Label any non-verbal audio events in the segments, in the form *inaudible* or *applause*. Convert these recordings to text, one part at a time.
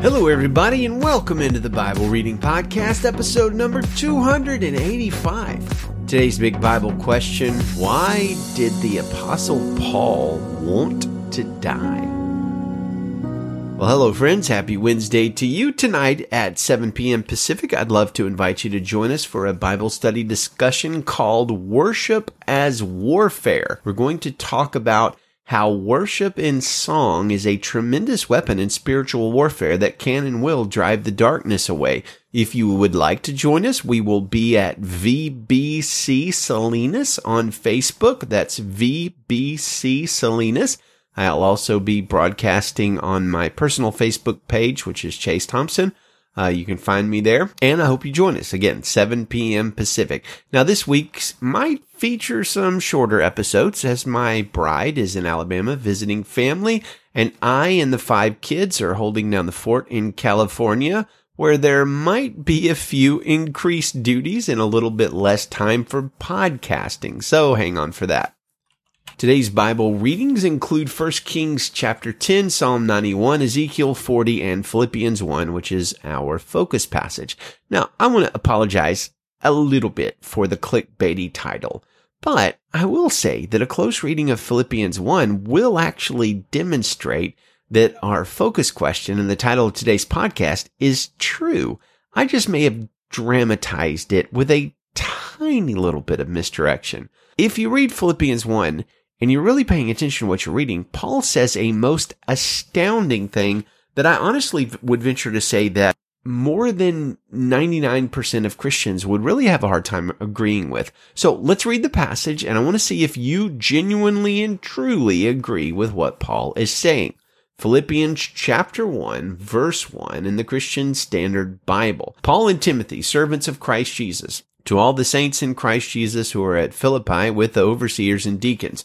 Hello, everybody, and welcome into the Bible Reading Podcast, episode number 285. Today's big Bible question Why did the Apostle Paul want to die? Well, hello, friends. Happy Wednesday to you. Tonight at 7 p.m. Pacific, I'd love to invite you to join us for a Bible study discussion called Worship as Warfare. We're going to talk about how worship in song is a tremendous weapon in spiritual warfare that can and will drive the darkness away. If you would like to join us, we will be at VBC Salinas on Facebook. That's VBC Salinas. I'll also be broadcasting on my personal Facebook page, which is Chase Thompson. Uh, you can find me there, and I hope you join us again, 7 p.m. Pacific. Now, this week's might feature some shorter episodes as my bride is in Alabama visiting family, and I and the five kids are holding down the fort in California, where there might be a few increased duties and a little bit less time for podcasting. So hang on for that. Today's Bible readings include 1 Kings chapter 10, Psalm 91, Ezekiel 40, and Philippians 1, which is our focus passage. Now, I want to apologize a little bit for the clickbaity title, but I will say that a close reading of Philippians 1 will actually demonstrate that our focus question and the title of today's podcast is true. I just may have dramatized it with a tiny little bit of misdirection. If you read Philippians 1, and you're really paying attention to what you're reading, Paul says a most astounding thing that I honestly would venture to say that more than 99% of Christians would really have a hard time agreeing with. So let's read the passage and I want to see if you genuinely and truly agree with what Paul is saying. Philippians chapter 1 verse 1 in the Christian Standard Bible. Paul and Timothy, servants of Christ Jesus, to all the saints in Christ Jesus who are at Philippi with the overseers and deacons.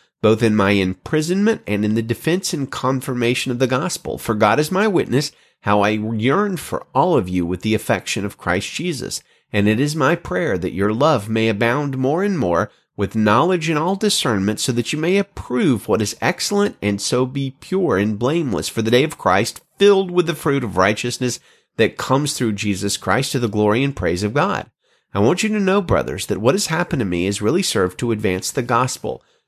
both in my imprisonment and in the defense and confirmation of the gospel. For God is my witness, how I yearn for all of you with the affection of Christ Jesus. And it is my prayer that your love may abound more and more with knowledge and all discernment, so that you may approve what is excellent and so be pure and blameless for the day of Christ, filled with the fruit of righteousness that comes through Jesus Christ to the glory and praise of God. I want you to know, brothers, that what has happened to me has really served to advance the gospel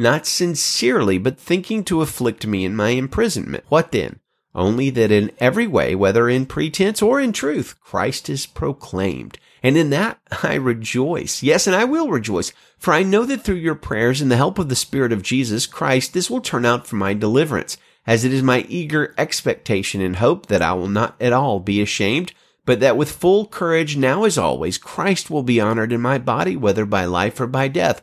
not sincerely, but thinking to afflict me in my imprisonment. What then? Only that in every way, whether in pretense or in truth, Christ is proclaimed. And in that I rejoice. Yes, and I will rejoice. For I know that through your prayers and the help of the Spirit of Jesus Christ, this will turn out for my deliverance, as it is my eager expectation and hope that I will not at all be ashamed, but that with full courage now as always, Christ will be honored in my body, whether by life or by death.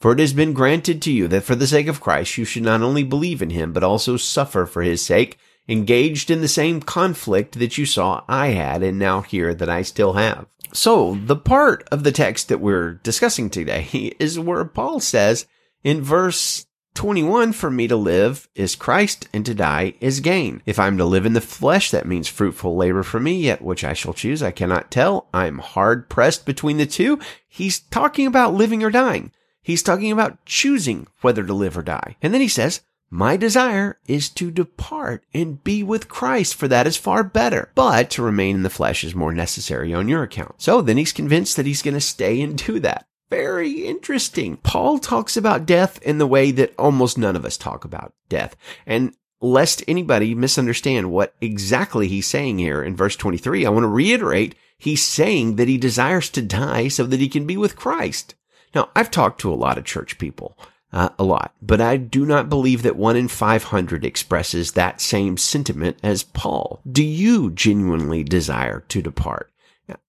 For it has been granted to you that for the sake of Christ you should not only believe in him, but also suffer for his sake, engaged in the same conflict that you saw I had and now hear that I still have. So the part of the text that we're discussing today *laughs* is where Paul says in verse 21, for me to live is Christ and to die is gain. If I'm to live in the flesh, that means fruitful labor for me, yet which I shall choose, I cannot tell. I'm hard pressed between the two. He's talking about living or dying. He's talking about choosing whether to live or die. And then he says, my desire is to depart and be with Christ, for that is far better. But to remain in the flesh is more necessary on your account. So then he's convinced that he's going to stay and do that. Very interesting. Paul talks about death in the way that almost none of us talk about death. And lest anybody misunderstand what exactly he's saying here in verse 23, I want to reiterate he's saying that he desires to die so that he can be with Christ. Now, I've talked to a lot of church people uh, a lot, but I do not believe that one in 500 expresses that same sentiment as Paul. Do you genuinely desire to depart?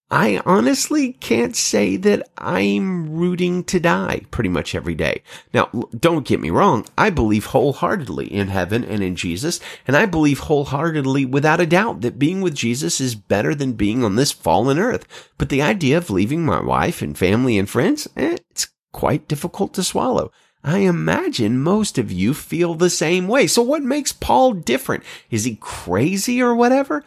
I honestly can't say that I'm rooting to die pretty much every day. Now, don't get me wrong. I believe wholeheartedly in heaven and in Jesus. And I believe wholeheartedly without a doubt that being with Jesus is better than being on this fallen earth. But the idea of leaving my wife and family and friends, eh, it's quite difficult to swallow. I imagine most of you feel the same way. So what makes Paul different? Is he crazy or whatever?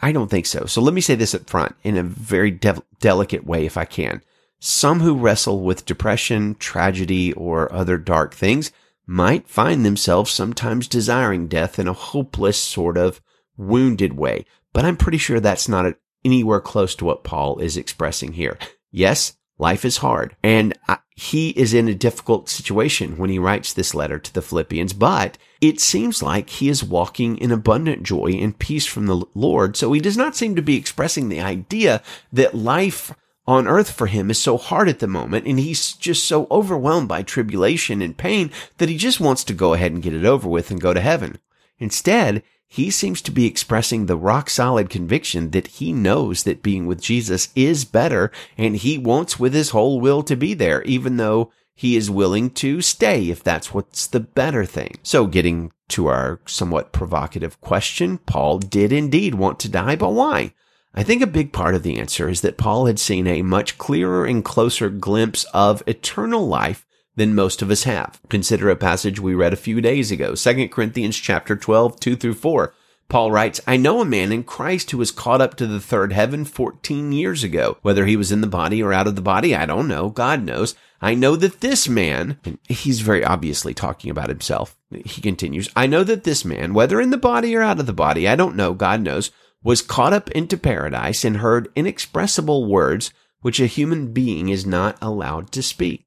I don't think so. So let me say this up front in a very de- delicate way, if I can. Some who wrestle with depression, tragedy, or other dark things might find themselves sometimes desiring death in a hopeless sort of wounded way. But I'm pretty sure that's not anywhere close to what Paul is expressing here. Yes, life is hard and he is in a difficult situation when he writes this letter to the Philippians, but it seems like he is walking in abundant joy and peace from the Lord. So he does not seem to be expressing the idea that life on earth for him is so hard at the moment and he's just so overwhelmed by tribulation and pain that he just wants to go ahead and get it over with and go to heaven. Instead, he seems to be expressing the rock solid conviction that he knows that being with Jesus is better and he wants with his whole will to be there, even though he is willing to stay if that's what's the better thing. So getting to our somewhat provocative question, Paul did indeed want to die, but why? I think a big part of the answer is that Paul had seen a much clearer and closer glimpse of eternal life than most of us have. Consider a passage we read a few days ago, 2 Corinthians chapter 12, 2 through 4. Paul writes, I know a man in Christ who was caught up to the third heaven 14 years ago. Whether he was in the body or out of the body, I don't know. God knows. I know that this man, he's very obviously talking about himself. He continues, I know that this man, whether in the body or out of the body, I don't know, God knows, was caught up into paradise and heard inexpressible words which a human being is not allowed to speak.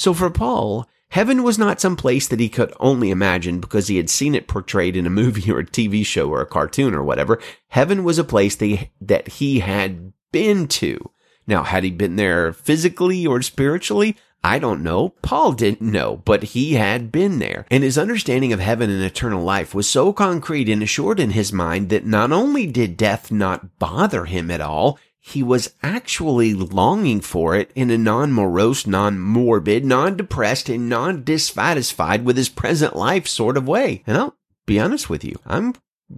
So for Paul, heaven was not some place that he could only imagine because he had seen it portrayed in a *laughs* movie or a TV show or a cartoon or whatever. Heaven was a place that he had been to. Now, had he been there physically or spiritually? I don't know. Paul didn't know, but he had been there. And his understanding of heaven and eternal life was so concrete and assured in his mind that not only did death not bother him at all, he was actually longing for it in a non-morose, non-morbid, non-depressed, and non-dissatisfied with his present life sort of way. And I'll be honest with you, I'm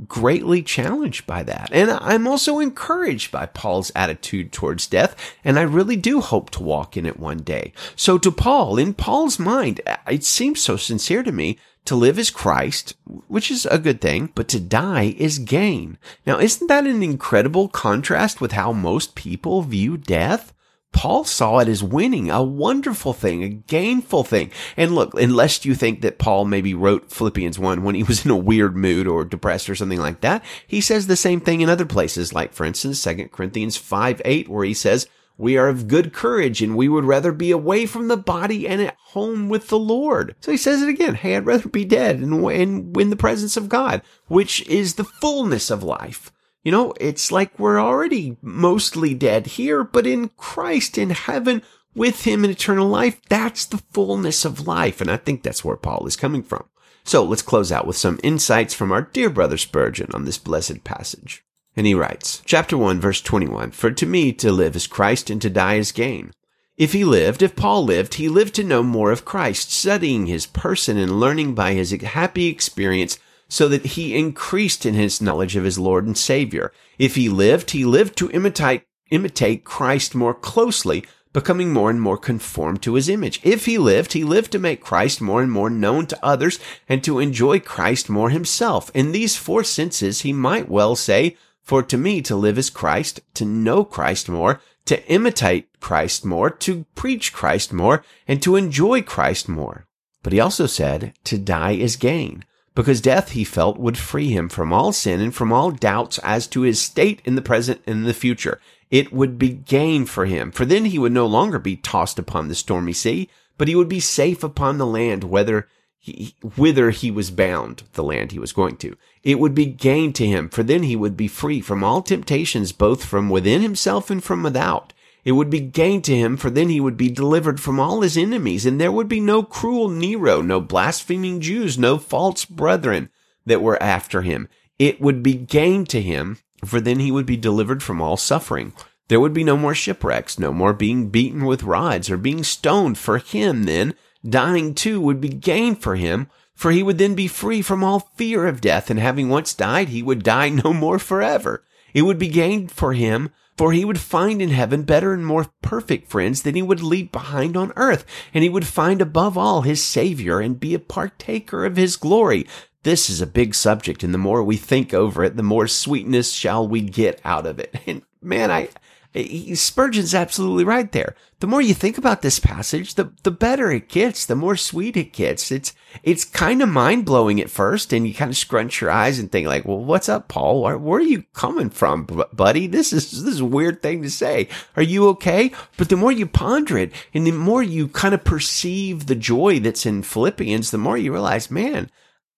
greatly challenged by that. And I'm also encouraged by Paul's attitude towards death, and I really do hope to walk in it one day. So to Paul, in Paul's mind, it seems so sincere to me to live is Christ, which is a good thing, but to die is gain. Now, isn't that an incredible contrast with how most people view death? Paul saw it as winning, a wonderful thing, a gainful thing. And look, unless you think that Paul maybe wrote Philippians 1 when he was in a weird mood or depressed or something like that, he says the same thing in other places, like for instance, 2 Corinthians 5 8, where he says, we are of good courage and we would rather be away from the body and at home with the Lord. So he says it again. Hey, I'd rather be dead and, in the presence of God, which is the fullness of life. You know, it's like we're already mostly dead here, but in Christ in heaven with him in eternal life, that's the fullness of life. And I think that's where Paul is coming from. So let's close out with some insights from our dear brother Spurgeon on this blessed passage. And he writes, chapter 1, verse 21, For to me to live is Christ and to die is gain. If he lived, if Paul lived, he lived to know more of Christ, studying his person and learning by his happy experience so that he increased in his knowledge of his Lord and Savior. If he lived, he lived to imitate, imitate Christ more closely, becoming more and more conformed to his image. If he lived, he lived to make Christ more and more known to others and to enjoy Christ more himself. In these four senses, he might well say, for to me to live is Christ, to know Christ more, to imitate Christ more, to preach Christ more, and to enjoy Christ more. But he also said, to die is gain because death, he felt, would free him from all sin and from all doubts as to his state in the present and in the future. It would be gain for him, for then he would no longer be tossed upon the stormy sea, but he would be safe upon the land, whether he, whither he was bound, the land he was going to. It would be gain to him, for then he would be free from all temptations, both from within himself and from without. It would be gain to him, for then he would be delivered from all his enemies, and there would be no cruel Nero, no blaspheming Jews, no false brethren that were after him. It would be gain to him, for then he would be delivered from all suffering. There would be no more shipwrecks, no more being beaten with rods or being stoned. For him, then, dying too would be gain for him, for he would then be free from all fear of death, and having once died, he would die no more forever. It would be gain for him for he would find in heaven better and more perfect friends than he would leave behind on earth, and he would find above all his Savior and be a partaker of his glory. This is a big subject, and the more we think over it, the more sweetness shall we get out of it. *laughs* And man, I, Spurgeon's absolutely right there. The more you think about this passage, the, the better it gets, the more sweet it gets. It's, it's kind of mind blowing at first and you kind of scrunch your eyes and think like, well, what's up, Paul? Where, where are you coming from, buddy? This is, this is a weird thing to say. Are you okay? But the more you ponder it and the more you kind of perceive the joy that's in Philippians, the more you realize, man,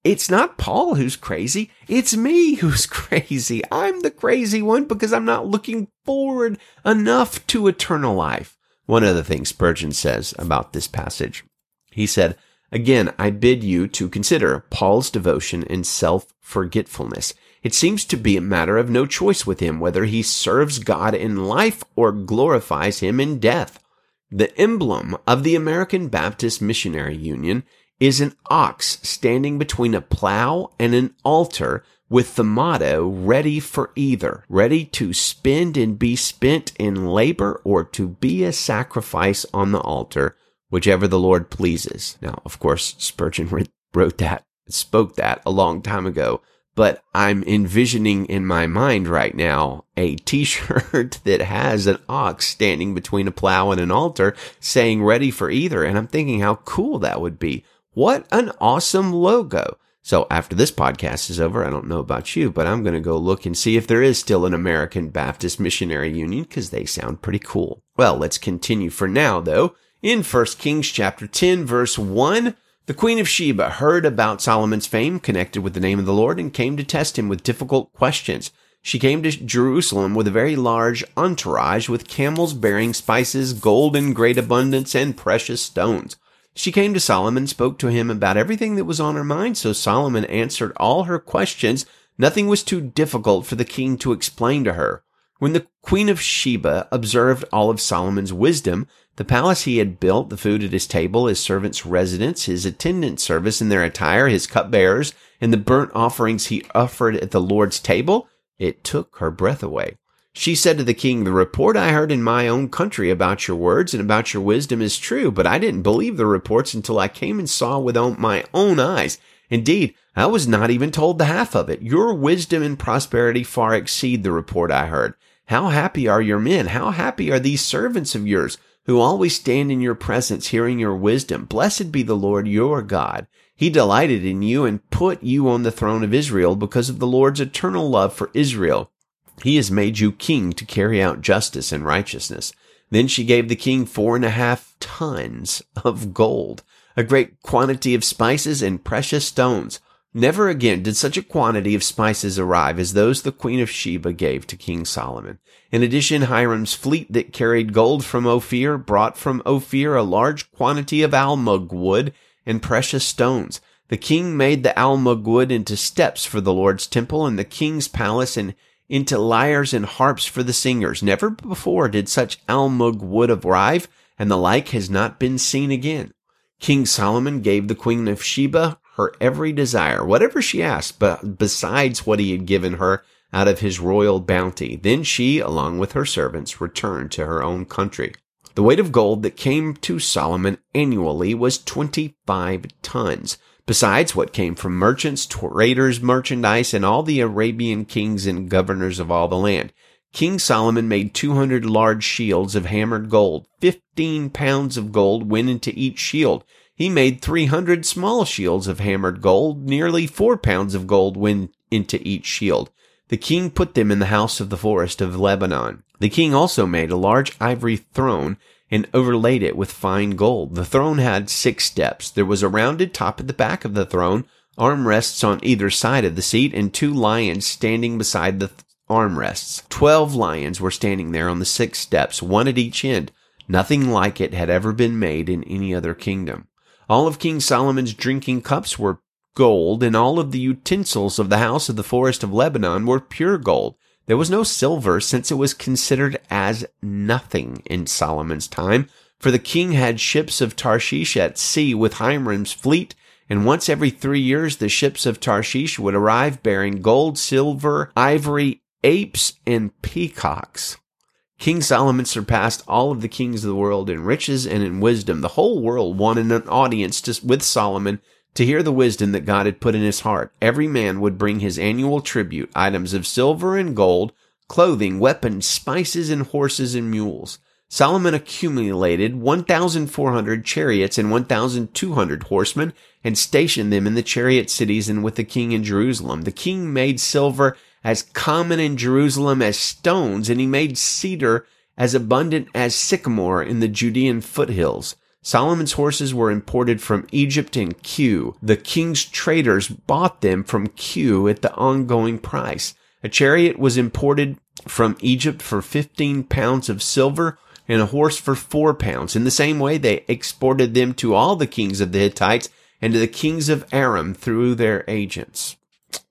it's not Paul who's crazy. It's me who's *laughs* crazy. I'm the crazy one because I'm not looking forward enough to eternal life. One of the things Spurgeon says about this passage. He said, Again, I bid you to consider Paul's devotion and self-forgetfulness. It seems to be a matter of no choice with him whether he serves God in life or glorifies him in death. The emblem of the American Baptist Missionary Union is an ox standing between a plow and an altar with the motto ready for either, ready to spend and be spent in labor or to be a sacrifice on the altar, whichever the Lord pleases. Now, of course, Spurgeon wrote that, spoke that a long time ago, but I'm envisioning in my mind right now a *laughs* t-shirt that has an ox standing between a plow and an altar saying ready for either. And I'm thinking how cool that would be. What an awesome logo. So after this podcast is over, I don't know about you, but I'm going to go look and see if there is still an American Baptist Missionary Union because they sound pretty cool. Well, let's continue for now though. In 1 Kings chapter 10 verse 1, the Queen of Sheba heard about Solomon's fame connected with the name of the Lord and came to test him with difficult questions. She came to Jerusalem with a very large entourage with camels bearing spices, gold in great abundance, and precious stones. She came to Solomon, spoke to him about everything that was on her mind, so Solomon answered all her questions. Nothing was too difficult for the king to explain to her. When the queen of Sheba observed all of Solomon's wisdom, the palace he had built, the food at his table, his servants' residence, his attendant service in their attire, his cupbearers, and the burnt offerings he offered at the Lord's table, it took her breath away. She said to the king, The report I heard in my own country about your words and about your wisdom is true, but I didn't believe the reports until I came and saw with my own eyes. Indeed, I was not even told the half of it. Your wisdom and prosperity far exceed the report I heard. How happy are your men? How happy are these servants of yours who always stand in your presence hearing your wisdom? Blessed be the Lord your God. He delighted in you and put you on the throne of Israel because of the Lord's eternal love for Israel. He has made you king to carry out justice and righteousness. Then she gave the king four and a half tons of gold, a great quantity of spices and precious stones. Never again did such a quantity of spices arrive as those the queen of Sheba gave to King Solomon. In addition, Hiram's fleet that carried gold from Ophir brought from Ophir a large quantity of almug wood and precious stones. The king made the almug wood into steps for the Lord's temple and the king's palace and into lyres and harps for the singers. Never before did such almug wood arrive, and the like has not been seen again. King Solomon gave the queen of Sheba her every desire, whatever she asked, but besides what he had given her out of his royal bounty. Then she, along with her servants, returned to her own country. The weight of gold that came to Solomon annually was 25 tons, besides what came from merchants, traders, merchandise, and all the Arabian kings and governors of all the land. King Solomon made 200 large shields of hammered gold. 15 pounds of gold went into each shield. He made 300 small shields of hammered gold. Nearly 4 pounds of gold went into each shield. The king put them in the house of the forest of Lebanon. The king also made a large ivory throne and overlaid it with fine gold. The throne had six steps. There was a rounded top at the back of the throne, armrests on either side of the seat, and two lions standing beside the armrests. Twelve lions were standing there on the six steps, one at each end. Nothing like it had ever been made in any other kingdom. All of King Solomon's drinking cups were gold, and all of the utensils of the house of the forest of Lebanon were pure gold. There was no silver, since it was considered as nothing in Solomon's time, for the king had ships of Tarshish at sea with Hiram's fleet and once every three years the ships of Tarshish would arrive bearing gold, silver, ivory, apes, and peacocks. King Solomon surpassed all of the kings of the world in riches and in wisdom. The whole world wanted an audience with Solomon to hear the wisdom that God had put in his heart. Every man would bring his annual tribute, items of silver and gold, clothing, weapons, spices, and horses and mules. Solomon accumulated 1,400 chariots and 1,200 horsemen and stationed them in the chariot cities and with the king in Jerusalem. The king made silver as common in Jerusalem as stones, and he made cedar as abundant as sycamore in the Judean foothills. Solomon's horses were imported from Egypt and Kue. The king's traders bought them from Kue at the ongoing price. A chariot was imported from Egypt for 15 pounds of silver and a horse for 4 pounds. In the same way, they exported them to all the kings of the Hittites and to the kings of Aram through their agents.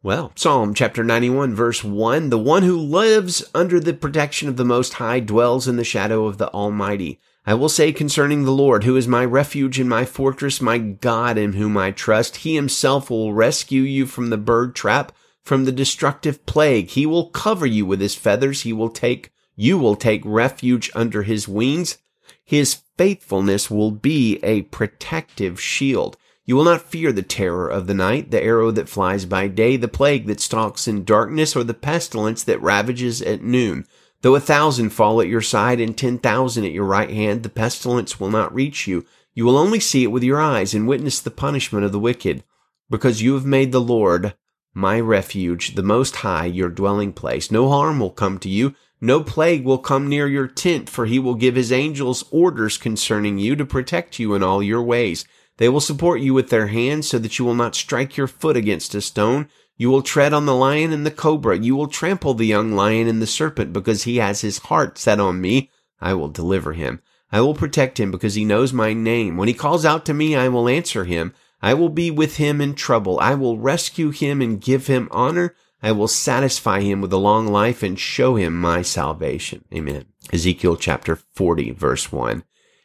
Well, Psalm chapter 91 verse 1, the one who lives under the protection of the Most High dwells in the shadow of the Almighty. I will say concerning the Lord, who is my refuge and my fortress, my God in whom I trust, he himself will rescue you from the bird trap, from the destructive plague. He will cover you with his feathers. He will take, you will take refuge under his wings. His faithfulness will be a protective shield. You will not fear the terror of the night, the arrow that flies by day, the plague that stalks in darkness, or the pestilence that ravages at noon. Though a thousand fall at your side and ten thousand at your right hand, the pestilence will not reach you. You will only see it with your eyes and witness the punishment of the wicked. Because you have made the Lord, my refuge, the Most High, your dwelling place. No harm will come to you. No plague will come near your tent, for he will give his angels orders concerning you to protect you in all your ways. They will support you with their hands so that you will not strike your foot against a stone. You will tread on the lion and the cobra. You will trample the young lion and the serpent because he has his heart set on me. I will deliver him. I will protect him because he knows my name. When he calls out to me, I will answer him. I will be with him in trouble. I will rescue him and give him honor. I will satisfy him with a long life and show him my salvation. Amen. Ezekiel chapter 40 verse 1.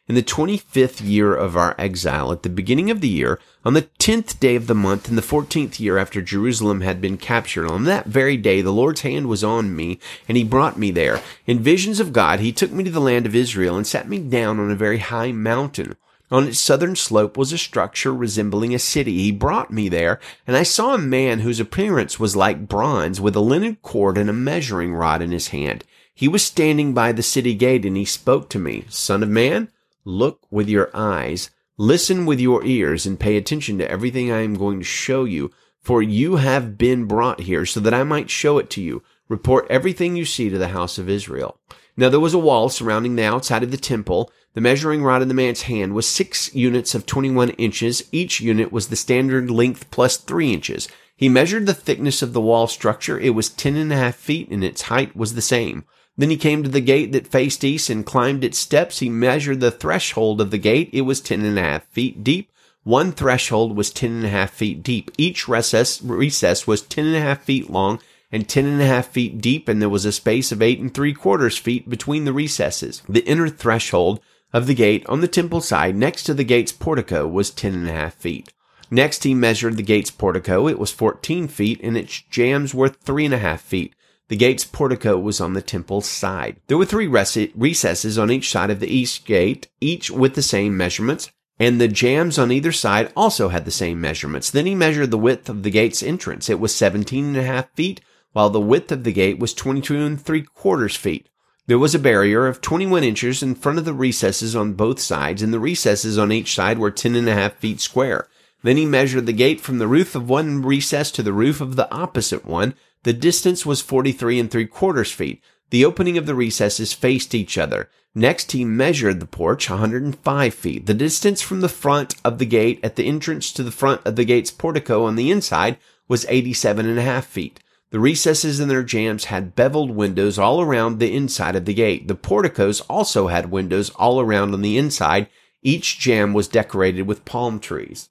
In the 25th year of our exile, at the beginning of the year, on the 10th day of the month, in the 14th year after Jerusalem had been captured, on that very day, the Lord's hand was on me, and he brought me there. In visions of God, he took me to the land of Israel and sat me down on a very high mountain. On its southern slope was a structure resembling a city. He brought me there, and I saw a man whose appearance was like bronze, with a linen cord and a measuring rod in his hand. He was standing by the city gate, and he spoke to me, Son of man, Look with your eyes, listen with your ears, and pay attention to everything I am going to show you, for you have been brought here so that I might show it to you. Report everything you see to the house of Israel. Now there was a wall surrounding the outside of the temple. The measuring rod in the man's hand was six units of 21 inches. Each unit was the standard length plus three inches. He measured the thickness of the wall structure. It was ten and a half feet and its height was the same. Then he came to the gate that faced east and climbed its steps. He measured the threshold of the gate. It was ten and a half feet deep. One threshold was ten and a half feet deep. Each recess, recess was ten and a half feet long and ten and a half feet deep, and there was a space of eight and three quarters feet between the recesses. The inner threshold of the gate on the temple side next to the gate's portico was ten and a half feet. Next, he measured the gate's portico. It was 14 feet and its jambs were three and a half feet. The gate's portico was on the temple side. There were three recesses on each side of the east gate, each with the same measurements, and the jambs on either side also had the same measurements. Then he measured the width of the gate's entrance. It was 17 and a half feet, while the width of the gate was 22 and three quarters feet. There was a barrier of 21 inches in front of the recesses on both sides, and the recesses on each side were 10 and a half feet square. Then he measured the gate from the roof of one recess to the roof of the opposite one. The distance was 43 and three quarters feet. The opening of the recesses faced each other. Next, he measured the porch 105 feet. The distance from the front of the gate at the entrance to the front of the gate's portico on the inside was 87 and a half feet. The recesses in their jambs had beveled windows all around the inside of the gate. The porticos also had windows all around on the inside. Each jamb was decorated with palm trees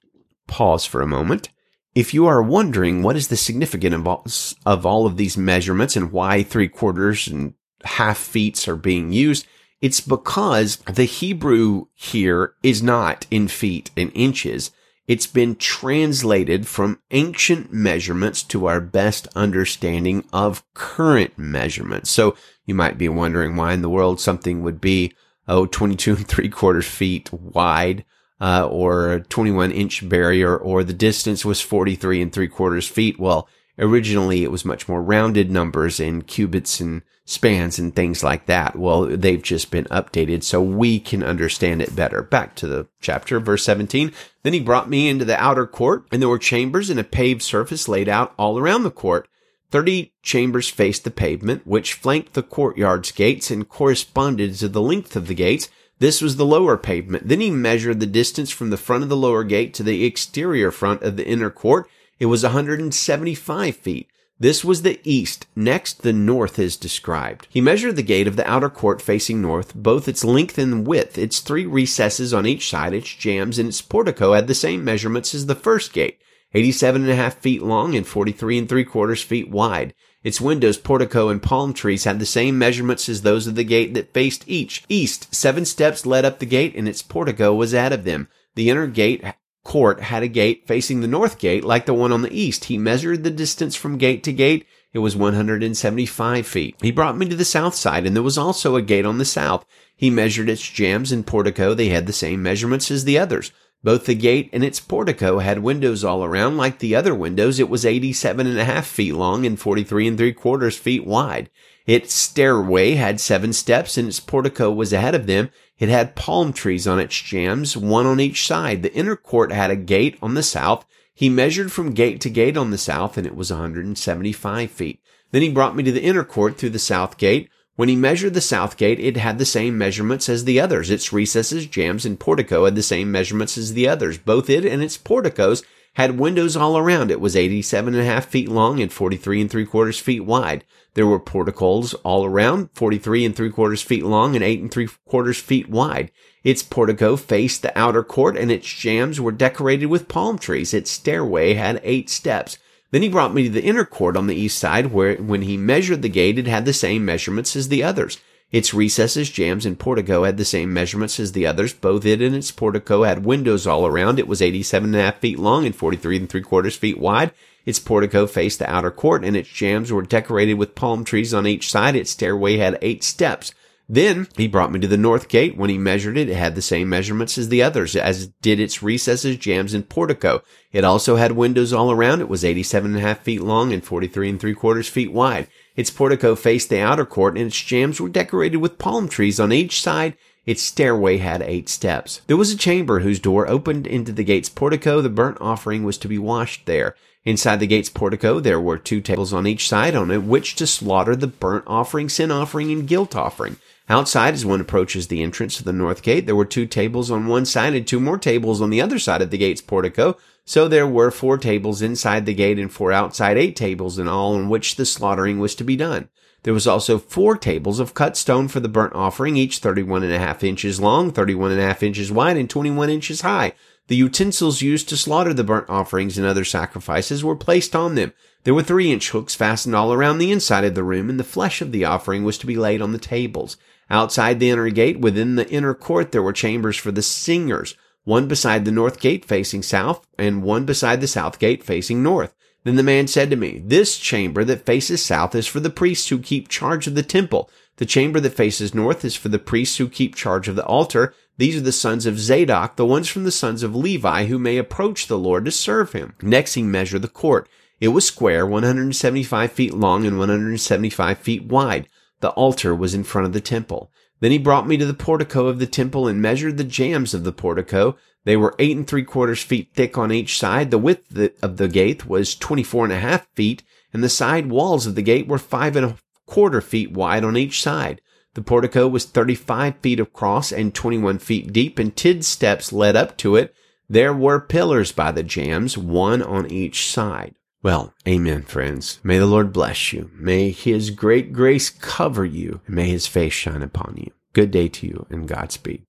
pause for a moment. If you are wondering what is the significance of all, of these measurements and why three quarters and half feet are being used, it's because the Hebrew here is not in feet and inches. It's been translated from ancient measurements to our best understanding of current measurements. So you might be wondering why in the world something would be, oh, 22 and three quarters feet wide uh, or a 21 inch barrier, or the distance was 43 and three quarters feet. Well, originally it was much more rounded numbers in cubits and spans and things like that. Well, they've just been updated so we can understand it better. Back to the chapter, verse 17. Then he brought me into the outer court and there were chambers and a paved surface laid out all around the court. Thirty chambers faced the pavement, which flanked the courtyard's gates and corresponded to the length of the gates this was the lower pavement. Then he measured the distance from the front of the lower gate to the exterior front of the inner court. It was 175 feet. This was the east. Next, the north is described. He measured the gate of the outer court facing north, both its length and width, its three recesses on each side, its jambs, and its portico had the same measurements as the first gate, 87 and a half feet long and 43 and three quarters feet wide. Its windows, portico, and palm trees had the same measurements as those of the gate that faced each. East, seven steps led up the gate, and its portico was out of them. The inner gate court had a gate facing the north gate like the one on the east. He measured the distance from gate to gate. It was 175 feet. He brought me to the south side, and there was also a gate on the south. He measured its jambs and portico. They had the same measurements as the others. Both the gate and its portico had windows all around. Like the other windows, it was 87 and a half feet long and 43 and three quarters feet wide. Its stairway had seven steps and its portico was ahead of them. It had palm trees on its jambs, one on each side. The inner court had a gate on the south. He measured from gate to gate on the south and it was a 175 feet. Then he brought me to the inner court through the south gate. When he measured the south gate, it had the same measurements as the others. Its recesses, jambs, and portico had the same measurements as the others. Both it and its porticos had windows all around. It was 87 and a half feet long and 43 and three quarters feet wide. There were porticos all around, 43 and three quarters feet long and eight and three quarters feet wide. Its portico faced the outer court and its jambs were decorated with palm trees. Its stairway had eight steps. Then he brought me to the inner court on the east side, where when he measured the gate, it had the same measurements as the others. Its recesses, jambs, and portico had the same measurements as the others. Both it and its portico had windows all around. It was eighty-seven and a half feet long and 43 and three quarters feet wide. Its portico faced the outer court and its jambs were decorated with palm trees on each side. Its stairway had eight steps. Then he brought me to the north gate. When he measured it, it had the same measurements as the others, as did its recesses, jambs, and portico. It also had windows all around. It was eighty-seven and a half feet long and 43 and three quarters feet wide. Its portico faced the outer court and its jambs were decorated with palm trees on each side. Its stairway had eight steps. There was a chamber whose door opened into the gate's portico. The burnt offering was to be washed there. Inside the gate's portico, there were two tables on each side on it, which to slaughter the burnt offering, sin offering, and guilt offering. Outside, as one approaches the entrance to the north gate, there were two tables on one side and two more tables on the other side of the gate's portico. So there were four tables inside the gate and four outside, eight tables in all on which the slaughtering was to be done. There was also four tables of cut stone for the burnt offering, each thirty-one and a half inches long, thirty-one and a half inches wide, and 21 inches high. The utensils used to slaughter the burnt offerings and other sacrifices were placed on them. There were three inch hooks fastened all around the inside of the room, and the flesh of the offering was to be laid on the tables. Outside the inner gate, within the inner court, there were chambers for the singers, one beside the north gate facing south, and one beside the south gate facing north. Then the man said to me, This chamber that faces south is for the priests who keep charge of the temple. The chamber that faces north is for the priests who keep charge of the altar. These are the sons of Zadok, the ones from the sons of Levi who may approach the Lord to serve him. Next he measured the court. It was square, 175 feet long and 175 feet wide. The altar was in front of the temple. Then he brought me to the portico of the temple and measured the jambs of the portico. They were eight and three quarters feet thick on each side. The width of the gate was twenty-four and a half feet, and the side walls of the gate were five and a quarter feet wide on each side. The portico was 35 feet across and 21 feet deep, and ten steps led up to it. There were pillars by the jambs, one on each side. Well, amen, friends. May the Lord bless you. May his great grace cover you, and may his face shine upon you. Good day to you, and Godspeed.